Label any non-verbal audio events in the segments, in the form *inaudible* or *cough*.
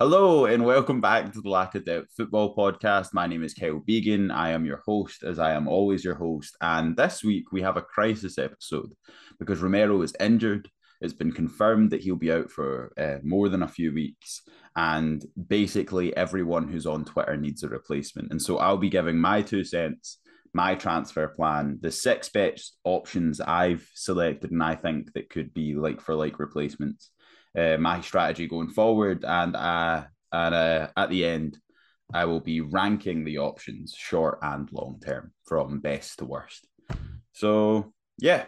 Hello and welcome back to the Lack of Depth Football Podcast. My name is Kyle Began. I am your host, as I am always your host. And this week we have a crisis episode because Romero is injured. It's been confirmed that he'll be out for uh, more than a few weeks. And basically, everyone who's on Twitter needs a replacement. And so I'll be giving my two cents, my transfer plan, the six best options I've selected, and I think that could be like for like replacements uh, my strategy going forward, and uh, and uh, at the end, I will be ranking the options short and long term from best to worst. So yeah,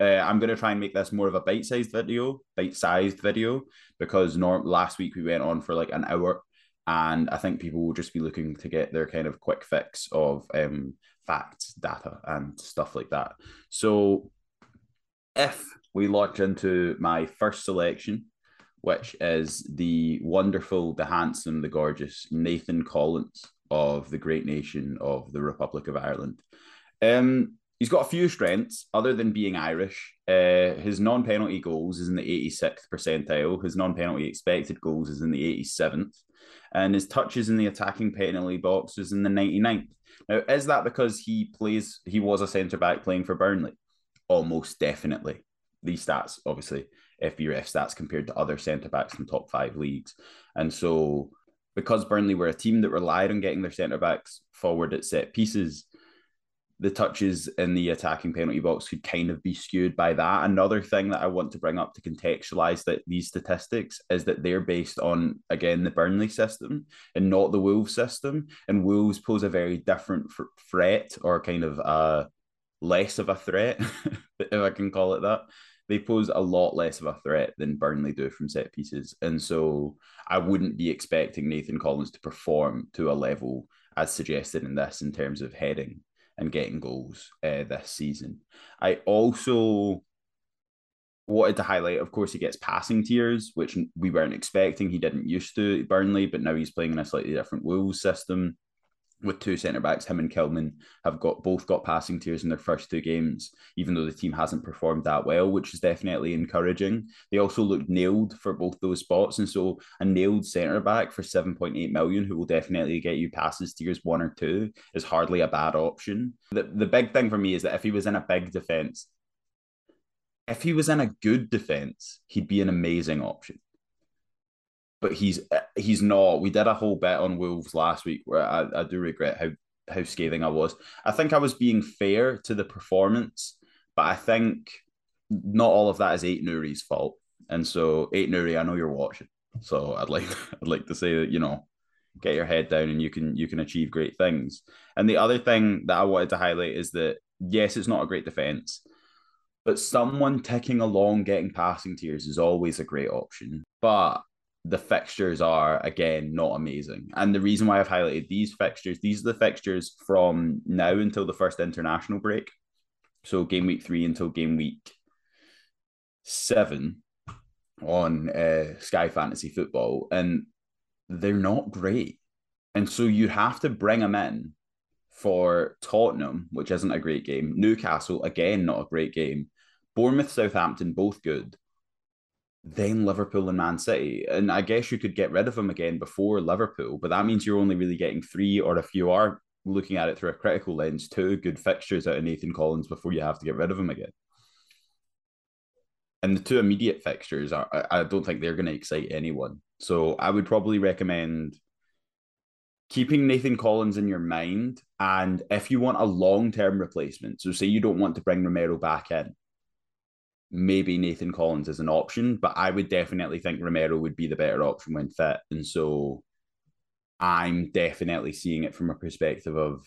uh, I'm going to try and make this more of a bite-sized video, bite-sized video, because norm- last week we went on for like an hour, and I think people will just be looking to get their kind of quick fix of um, facts, data, and stuff like that. So if we launch into my first selection, which is the wonderful, the handsome, the gorgeous Nathan Collins of the great nation of the Republic of Ireland. Um, he's got a few strengths other than being Irish. Uh, his non penalty goals is in the 86th percentile, his non penalty expected goals is in the 87th, and his touches in the attacking penalty box is in the 99th. Now, is that because he plays, he was a centre back playing for Burnley? Almost definitely. These stats, obviously, FBref stats compared to other centre backs in top five leagues. And so, because Burnley were a team that relied on getting their centre backs forward at set pieces, the touches in the attacking penalty box could kind of be skewed by that. Another thing that I want to bring up to contextualize that these statistics is that they're based on again the Burnley system and not the Wolves system. And Wolves pose a very different threat or kind of uh less of a threat, *laughs* if I can call it that, they pose a lot less of a threat than Burnley do from set pieces. And so I wouldn't be expecting Nathan Collins to perform to a level as suggested in this in terms of heading and getting goals uh, this season. I also wanted to highlight, of course, he gets passing tiers, which we weren't expecting. He didn't used to Burnley, but now he's playing in a slightly different Wolves system with two centre backs, him and Kilman have got both got passing tiers in their first two games, even though the team hasn't performed that well, which is definitely encouraging. They also looked nailed for both those spots, and so a nailed centre back for seven point eight million, who will definitely get you passes tiers one or two, is hardly a bad option. The the big thing for me is that if he was in a big defence, if he was in a good defence, he'd be an amazing option but he's uh, he's not. We did a whole bet on Wolves last week where I, I do regret how how scathing I was. I think I was being fair to the performance, but I think not all of that is Aït-Nouri's fault. And so Aït-Nouri, I know you're watching. So I'd like *laughs* I'd like to say that, you know, get your head down and you can you can achieve great things. And the other thing that I wanted to highlight is that yes, it's not a great defense, but someone ticking along getting passing tiers is always a great option. But the fixtures are again not amazing. And the reason why I've highlighted these fixtures, these are the fixtures from now until the first international break. So game week three until game week seven on uh, Sky Fantasy Football, and they're not great. And so you have to bring them in for Tottenham, which isn't a great game. Newcastle, again, not a great game. Bournemouth, Southampton, both good then Liverpool and Man City. And I guess you could get rid of him again before Liverpool, but that means you're only really getting three, or if you are looking at it through a critical lens, two good fixtures out of Nathan Collins before you have to get rid of him again. And the two immediate fixtures are I don't think they're going to excite anyone. So I would probably recommend keeping Nathan Collins in your mind. And if you want a long term replacement, so say you don't want to bring Romero back in, maybe Nathan Collins is an option, but I would definitely think Romero would be the better option when fit. And so I'm definitely seeing it from a perspective of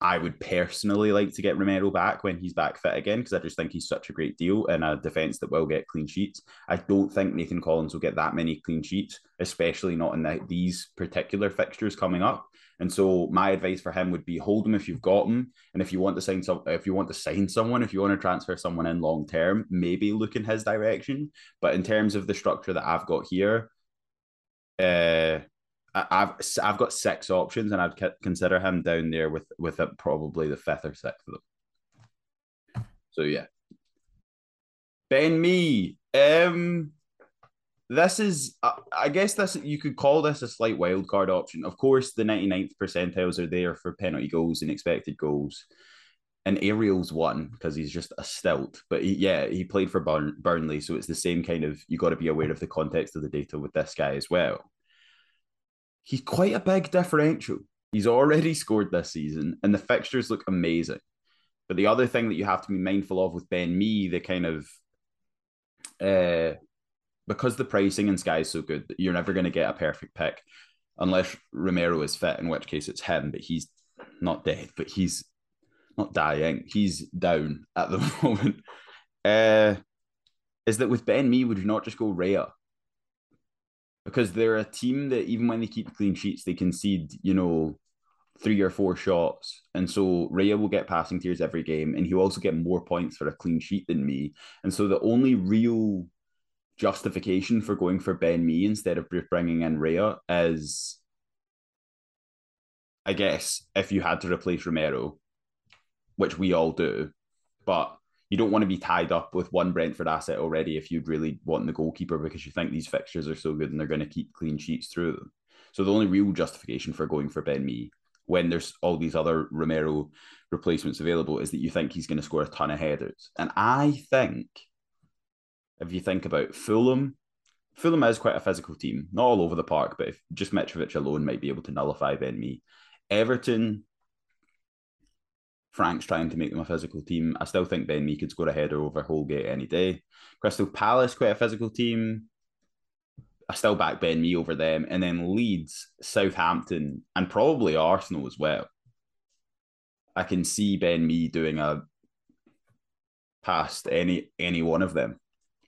I would personally like to get Romero back when he's back fit again because I just think he's such a great deal in a defense that will get clean sheets. I don't think Nathan Collins will get that many clean sheets, especially not in the, these particular fixtures coming up. And so my advice for him would be hold him if you've got him, and if you want to sign some, if you want to sign someone, if you want to transfer someone in long term, maybe look in his direction. But in terms of the structure that I've got here, uh, I've I've got six options, and I'd consider him down there with with it probably the fifth or sixth of them. So yeah, Ben Mee. Um, this is, I guess this you could call this a slight wild card option. Of course, the 99th percentiles are there for penalty goals and expected goals. And aerials one because he's just a stilt. But he, yeah, he played for Burn, Burnley. So it's the same kind of, you got to be aware of the context of the data with this guy as well. He's quite a big differential. He's already scored this season, and the fixtures look amazing. But the other thing that you have to be mindful of with Ben Mee, the kind of uh, because the pricing in Sky is so good, you're never going to get a perfect pick unless Romero is fit, in which case it's him, but he's not dead, but he's not dying. He's down at the *laughs* moment. Uh, is that with Ben Mee, would you not just go Raya? Because they're a team that even when they keep clean sheets, they concede, you know, three or four shots. And so Raya will get passing tiers every game, and he'll also get more points for a clean sheet than Mee. And so the only real justification for going for Ben Mee instead of bringing in Raya is, I guess, if you had to replace Romero, which we all do, but you don't want to be tied up with one Brentford asset already if you'd really want the goalkeeper because you think these fixtures are so good and they're going to keep clean sheets through them. So the only real justification for going for Ben Mee when there's all these other Romero replacements available is that you think he's going to score a ton of headers. And I think if you think about Fulham, Fulham is quite a physical team, not all over the park, but if just Mitrovic alone might be able to nullify Ben Mee. Everton, Frank's trying to make them a physical team. I still think Ben Mee could score a header over Holgate any day. Crystal Palace, quite a physical team. I still back Ben Mee over them. And then Leeds, Southampton, and probably Arsenal as well. I can see Ben Mee doing a past any any one of them.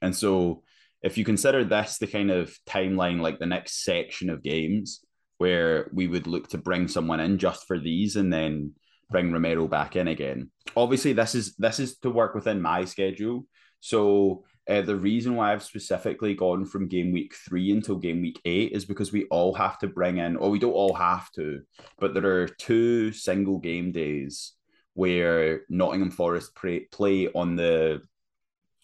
And so if you consider this the kind of timeline, like the next section of games where we would look to bring someone in just for these and then bring Romero back in again. Obviously, this is this is to work within my schedule. So uh, the reason why I've specifically gone from game week three until game week eight is because we all have to bring in, or we don't all have to, but there are two single game days where Nottingham Forest play, play on the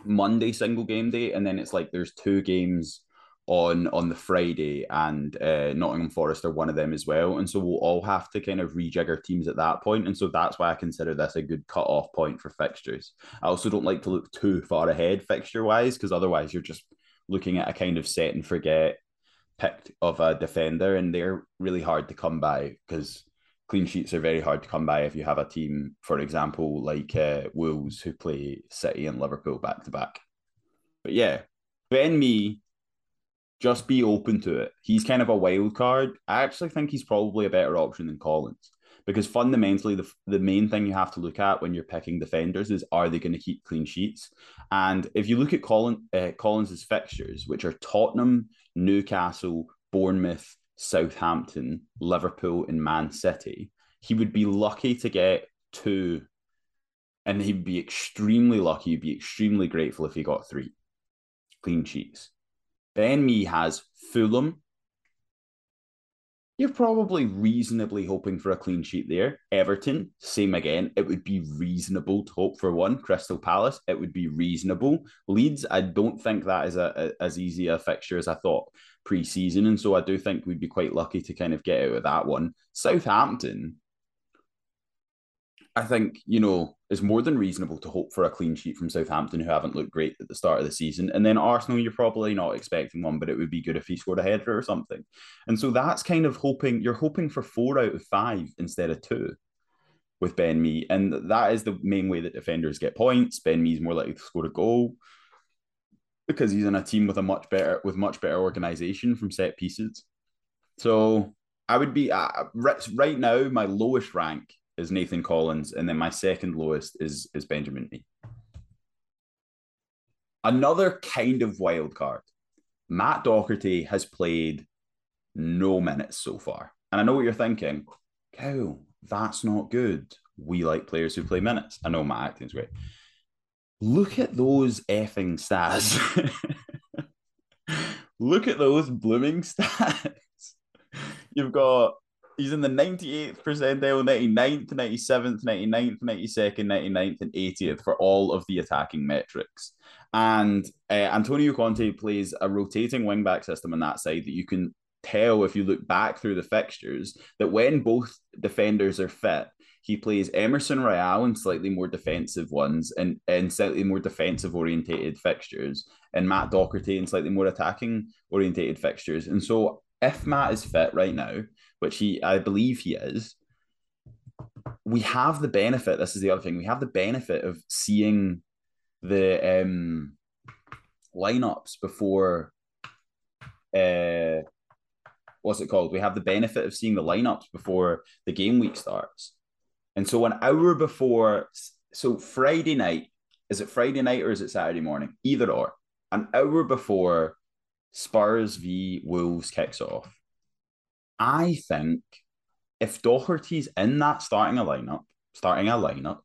Monday single game day, and then it's like there's two games on on the Friday, and uh, Nottingham Forest are one of them as well. And so we'll all have to kind of rejig our teams at that point. And so that's why I consider this a good cut off point for fixtures. I also don't like to look too far ahead fixture wise, because otherwise you're just looking at a kind of set and forget pick of a defender, and they're really hard to come by because clean sheets are very hard to come by if you have a team, for example, like uh, Wolves who play City and Liverpool back to back. But yeah, Ben Mee, just be open to it. He's kind of a wild card. I actually think he's probably a better option than Collins because fundamentally the, the main thing you have to look at when you're picking defenders is are they going to keep clean sheets and if you look at Colin, uh, collins's fixtures which are tottenham newcastle bournemouth Southampton, Liverpool, and Man City, he would be lucky to get two, and he'd be extremely lucky. He'd be extremely grateful if he got three clean sheets. Ben Mee has Fulham. You're probably reasonably hoping for a clean sheet there. Everton, same again. It would be reasonable to hope for one. Crystal Palace, it would be reasonable. Leeds, I don't think that is a, a as easy a fixture as I thought pre-season, and so I do think we'd be quite lucky to kind of get out of that one. Southampton, I think you know is more than reasonable to hope for a clean sheet from Southampton, who haven't looked great at the start of the season, and then Arsenal, you're probably not expecting one, but it would be good if he scored a header or something, and so that's kind of hoping you're hoping for four out of five instead of two with Ben Mee, and that is the main way that defenders get points. Ben Mee is more likely to score a goal because he's in a team with a much better with much better organization from set pieces. So I would be uh, right now. My lowest rank is Nathan Collins, and then my second lowest is is Benjamin Mee. Another kind of wild card. Matt Doherty has played no minutes so far, and I know what you're thinking. Cow, that's not good. We like players who play minutes. I know Matt Acton's great. Look at those effing stats. *laughs* Look at those blooming *laughs* stats. You've got He's in the 98th percentile, 99th, 97th, 99th, 92nd, 99th, and 80th for all of the attacking metrics. And uh, Antonio Conte plays a rotating wingback system on that side that you can tell if you look back through the fixtures that when both defenders are fit, he plays Emerson Royal in slightly more defensive ones and, and slightly more defensive orientated fixtures, and Matt Doherty in slightly more attacking orientated fixtures. And so if Matt is fit right now, which he I believe he is, we have the benefit. This is the other thing. We have the benefit of seeing the um, lineups before. Uh, what's it called? We have the benefit of seeing the lineups before the game week starts, and so an hour before. So Friday night is it Friday night or is it Saturday morning? Either or. An hour before Spurs v Wolves kicks off. I think if Doherty's in that starting a lineup, starting a lineup,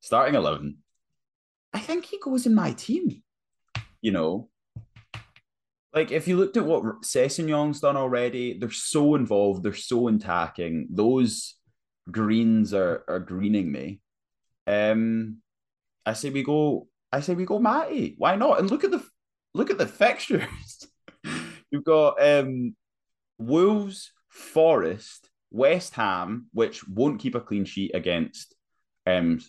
starting 11, I think he goes in my team. You know, like if you looked at what Sessegnon's done already, they're so involved, they're so attacking. Those greens are are greening me. Um, I say we go. I say we go, Matty. Why not? And look at the look at the fixtures. *laughs* You've got um Wolves, Forest, West Ham, which won't keep a clean sheet against um,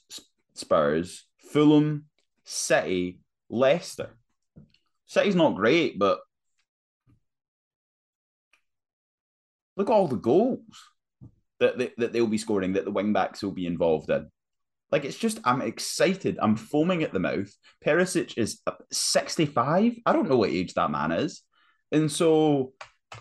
Spurs, Fulham, City, Leicester. City's not great, but look at all the goals that, they, that they'll be scoring, that the wing backs will be involved in. Like it's just, I'm excited. I'm foaming at the mouth. Perisic is 65. I don't know what age that man is. And so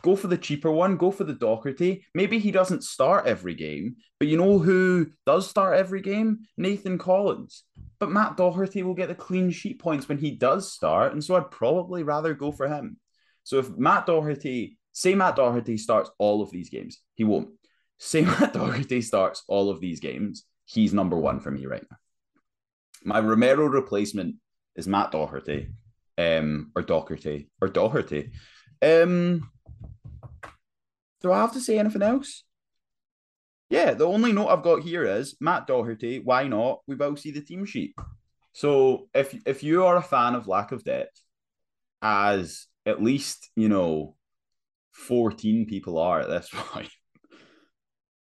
Go for the cheaper one. Go for the Doherty. Maybe he doesn't start every game, but you know who does start every game? Nathan Collins. But Matt Doherty will get the clean sheet points when he does start, and so I'd probably rather go for him. So if Matt Doherty, say Matt Doherty starts all of these games, he won't. Say *laughs* Matt Doherty starts all of these games, he's number one for me right now. My Romero replacement is Matt Doherty, um, or Doherty, or Doherty. Um, do I have to say anything else? Yeah, the only note I've got here is Matt Doherty. Why not? We will see the team sheet. So if if you are a fan of lack of depth, as at least you know, fourteen people are at this *laughs* point,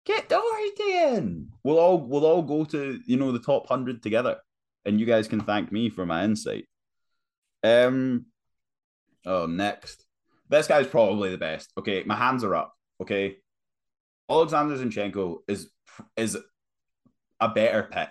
get Doherty in. We'll all we'll all go to you know the top hundred together, and you guys can thank me for my insight. Um. Oh, next. This guy's probably the best. Okay, my hands are up. Okay, Alexander Zinchenko is is a better pick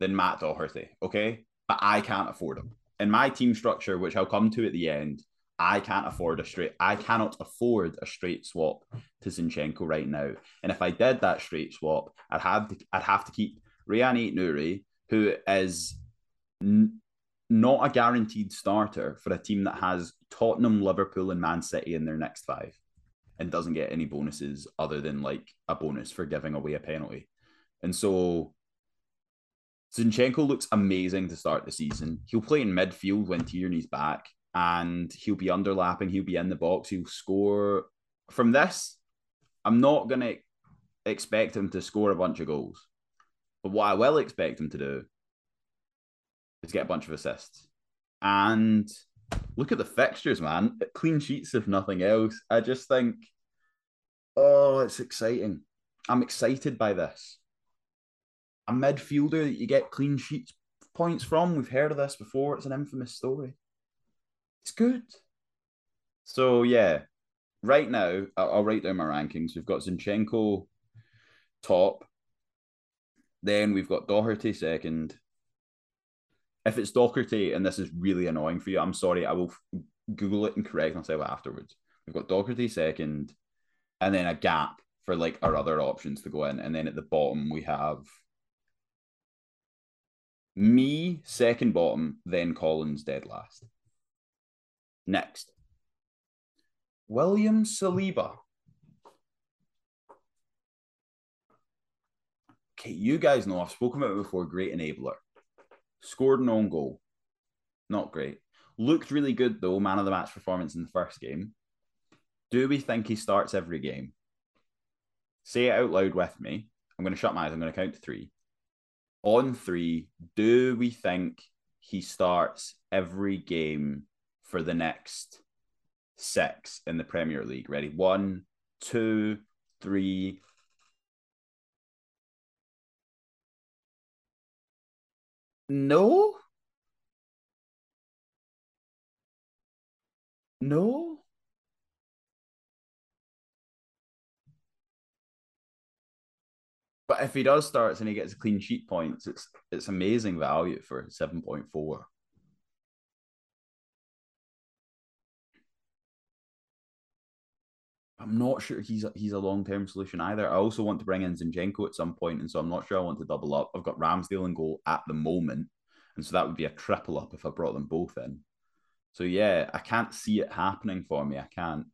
than Matt Doherty. Okay, but I can't afford him in my team structure, which I'll come to at the end. I can't afford a straight. I cannot afford a straight swap to Zinchenko right now. And if I did that straight swap, I'd have to. I'd have to keep Rayan Aït-Nouri, who is n- not a guaranteed starter for a team that has Tottenham, Liverpool, and Man City in their next five and doesn't get any bonuses other than like a bonus for giving away a penalty. And so Zinchenko looks amazing to start the season. He'll play in midfield when Tierney's back and he'll be underlapping, he'll be in the box, he'll score. From this, I'm not going to expect him to score a bunch of goals. But what I will expect him to do is get a bunch of assists. And look at the fixtures, man. Clean sheets, if nothing else. I just think, oh, it's exciting. I'm excited by this. A midfielder that you get clean sheets points from. We've heard of this before. It's an infamous story. It's good. So yeah, right now I'll, write down my rankings. We've got Zinchenko top. Then we've got Doherty second if it's Doherty and this is really annoying for you, I'm sorry. I will Google it and correct myself afterwards. We've got Doherty second, and then a gap for like our other options to go in, and then at the bottom we have Mee second bottom, then Collins dead last. Next, William Saliba. Okay, you guys know I've spoken about it before. Great enabler scored an own goal. Not great. Looked really good though, man of the match performance in the first game. Do we think he starts every game? Say it out loud with me. I'm going to shut my eyes. I'm going to count to three. On three, do we think he starts every game for the next six in the Premier League? Ready? One, two, three. No. No. But if he does starts and he gets a clean sheet points, it's it's amazing value for seven point four. I'm not sure he's a, he's a long term solution either. I also want to bring in Zinchenko at some point, and so I'm not sure I want to double up. I've got Ramsdale and goal at the moment, and so that would be a triple up if I brought them both in. So yeah, I can't see it happening for me. I can't.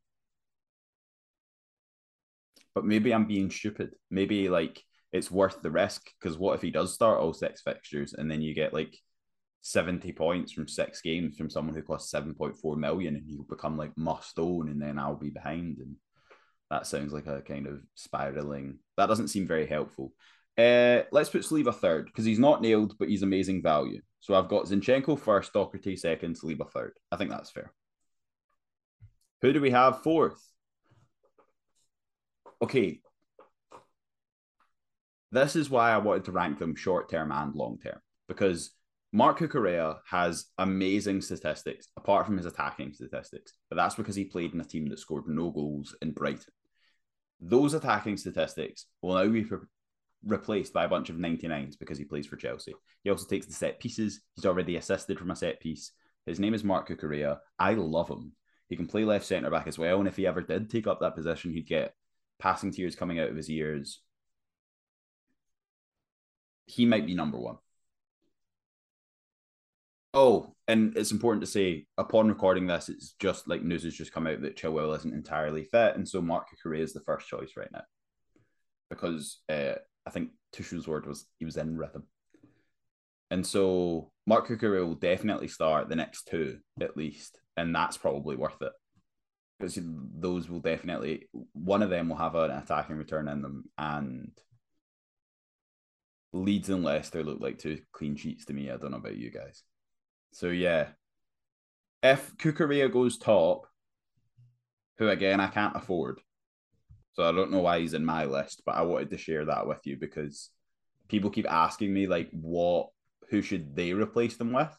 But maybe I'm being stupid. Maybe like it's worth the risk because what if he does start all six fixtures and then you get like 70 points from six games from someone who costs 7.4 million and he'll become like must own and then I'll be behind and that sounds like a kind of spiraling. That doesn't seem very helpful. Uh, let's put Saliba third because he's not nailed but he's amazing value. So I've got Zinchenko first Doherty second Saliba third. I think that's fair. Who do we have fourth? Okay. This is why I wanted to rank them short term and long term because Marc Correa has amazing statistics apart from his attacking statistics, but that's because he played in a team that scored no goals in Brighton. Those attacking statistics will now be re- replaced by a bunch of 99s because he plays for Chelsea. He also takes the set pieces. He's already assisted from a set piece. His name is Marc Cucurella. I love him. He can play left centre back as well. And if he ever did take up that position, he'd get passing tears coming out of his ears, he might be number one. Oh, and it's important to say, upon recording this, it's just like news has just come out that Chilwell isn't entirely fit, and so Marc Cucurella is the first choice right now, because uh, I think Tuchel's word was he was in rhythm, and so Marc Cucurella will definitely start the next two at least, and that's probably worth it because those will definitely one of them will have an attacking return in them, and Leeds and Leicester look like two clean sheets to me. I don't know about you guys. So yeah, if Cucurella goes top, who again I can't afford, so I don't know why he's in my list, but I wanted to share that with you because people keep asking me like what who should they replace them with?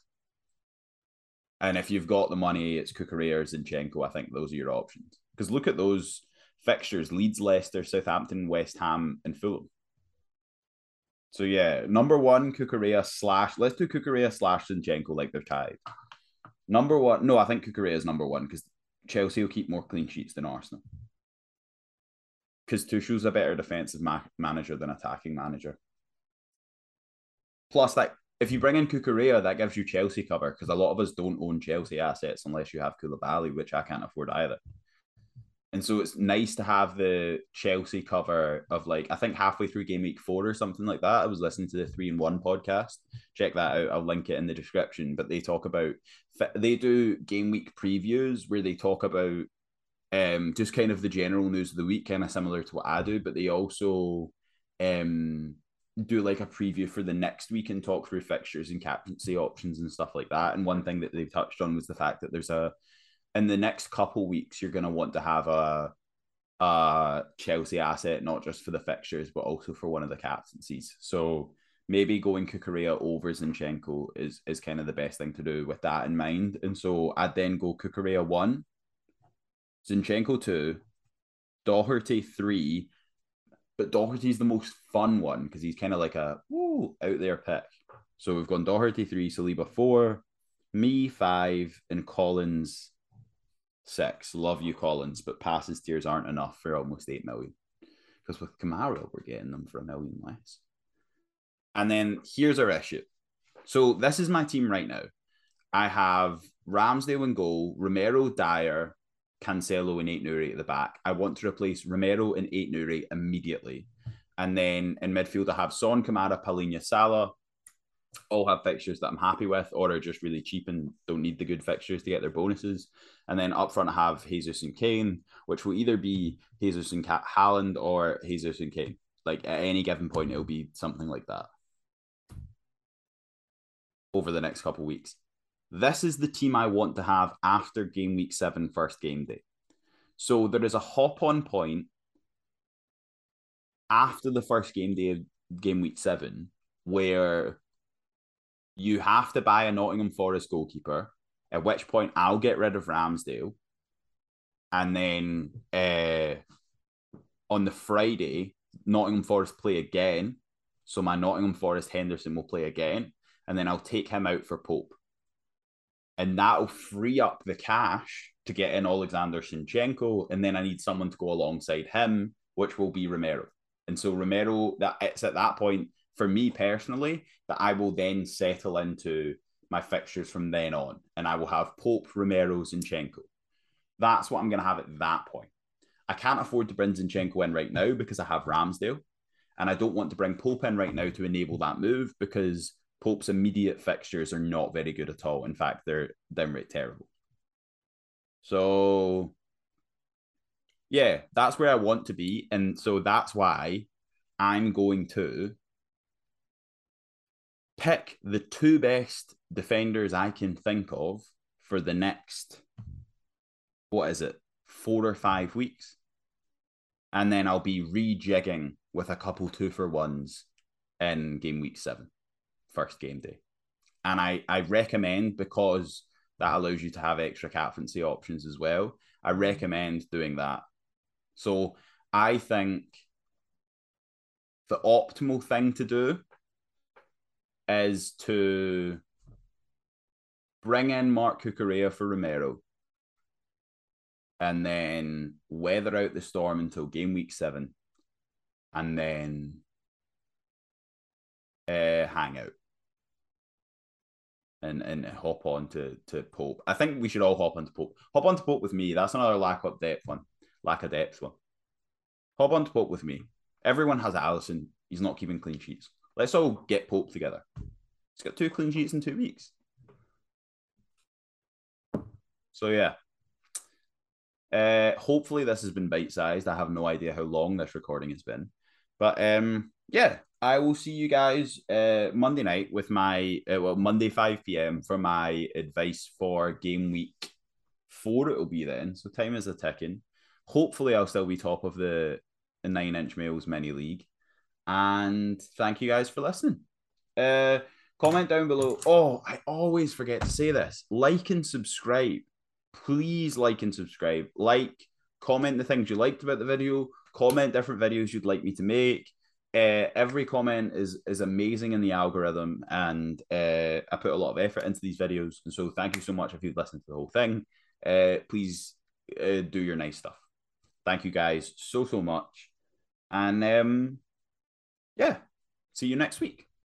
And if you've got the money, it's Cucurella or Zinchenko. I think those are your options. Because look at those fixtures: Leeds, Leicester, Southampton, West Ham, and Fulham. So yeah, number one, Cucurella slash. Let's do Cucurella slash Zinchenko like they're tied. Number one, no, I think Cucurella is number one because Chelsea will keep more clean sheets than Arsenal. Because Tuchel's a better defensive ma- manager than attacking manager. Plus, like if you bring in Cucurella, that gives you Chelsea cover because a lot of us don't own Chelsea assets unless you have Koulibaly, which I can't afford either. And so it's nice to have the Chelsea cover of like I think halfway through game week four or something like that. I was listening to the three and one podcast. Check that out. I'll link it in the description. But they talk about they do game week previews where they talk about um just kind of the general news of the week, kind of similar to what I do. But they also um do like a preview for the next week and talk through fixtures and captaincy options and stuff like that. And one thing that they've touched on was the fact that there's a in the next couple weeks, you're going to want to have a, a Chelsea asset, not just for the fixtures, but also for one of the captaincies. So maybe going Cucurella over Zinchenko is, is kind of the best thing to do with that in mind. And so I'd then go Cucurella one, Zinchenko two, Doherty three, but Doherty's the most fun one because he's kind of like a woo out there pick. So we've gone Doherty three, Saliba four, Mee five, and Collins six. Love you, Collins, but passes tiers aren't enough for almost eight million. Because with Kamara, we're getting them for a million less. And then here's our issue. So this is my team right now. I have Ramsdale in goal, Romero, Dier, Cancelo, and Aït-Nouri at the back. I want to replace Romero and Aït-Nouri immediately. And then in midfield, I have Son, Kamara, Palhinha, Salah. All have fixtures that I'm happy with or are just really cheap and don't need the good fixtures to get their bonuses. And then up front, I have Jesus and Kane, which will either be Jesus and Haaland or Jesus and Kane. Like at any given point, it'll be something like that over the next couple weeks. This is the team I want to have after game week seven, first game day. So there is a hop on point after the first game day of game week seven where you have to buy a Nottingham Forest goalkeeper, at which point I'll get rid of Ramsdale. And then uh, on the Friday, Nottingham Forest play again. So my Nottingham Forest Henderson will play again. And then I'll take him out for Pope. And that'll free up the cash to get in Alexander Zinchenko. And then I need someone to go alongside him, which will be Romero. And so Romero, that it's at that point for me personally that I will then settle into my fixtures from then on, and I will have Pope, Romero, Zinchenko. That's what I'm going to have at that point. I can't afford to bring Zinchenko in right now because I have Ramsdale, and I don't want to bring Pope in right now to enable that move because Pope's immediate fixtures are not very good at all. In fact, they're downright terrible. So yeah, that's where I want to be. And so that's why I'm going to pick the two best defenders I can think of for the next, what is it, four or five weeks. And then I'll be rejigging with a couple two for ones in game week seven, first game day. And I, I recommend because that allows you to have extra captaincy options as well. I recommend doing that so I think the optimal thing to do is to bring in Marc Cucurella for Romero and then weather out the storm until game week seven and then uh, hang out and and hop on to, to Pope. I think we should all hop onto Pope. Hop onto Pope with me. That's another lack of depth one lack of depth one. Hop on to Pope with me. Everyone has Alisson. He's not keeping clean sheets. Let's all get Pope together. He's got two clean sheets in two weeks. So yeah. Uh, hopefully this has been bite sized. I have no idea how long this recording has been, but um, yeah, I will see you guys uh Monday night with my uh, well Monday five p.m. for my advice for game week four. It'll be then. So time is a ticking. Hopefully, I'll still be top of the, the nine inch males mini league. And thank you guys for listening. Uh, comment down below. Oh, I always forget to say this like and subscribe. Please like and subscribe. Like, comment the things you liked about the video, comment different videos you'd like me to make. Uh, every comment is is amazing in the algorithm, and uh, I put a lot of effort into these videos. And so, thank you so much if you've listened to the whole thing. Uh, please uh, do your nice stuff. Thank you guys so, so much. And um, yeah, see you next week.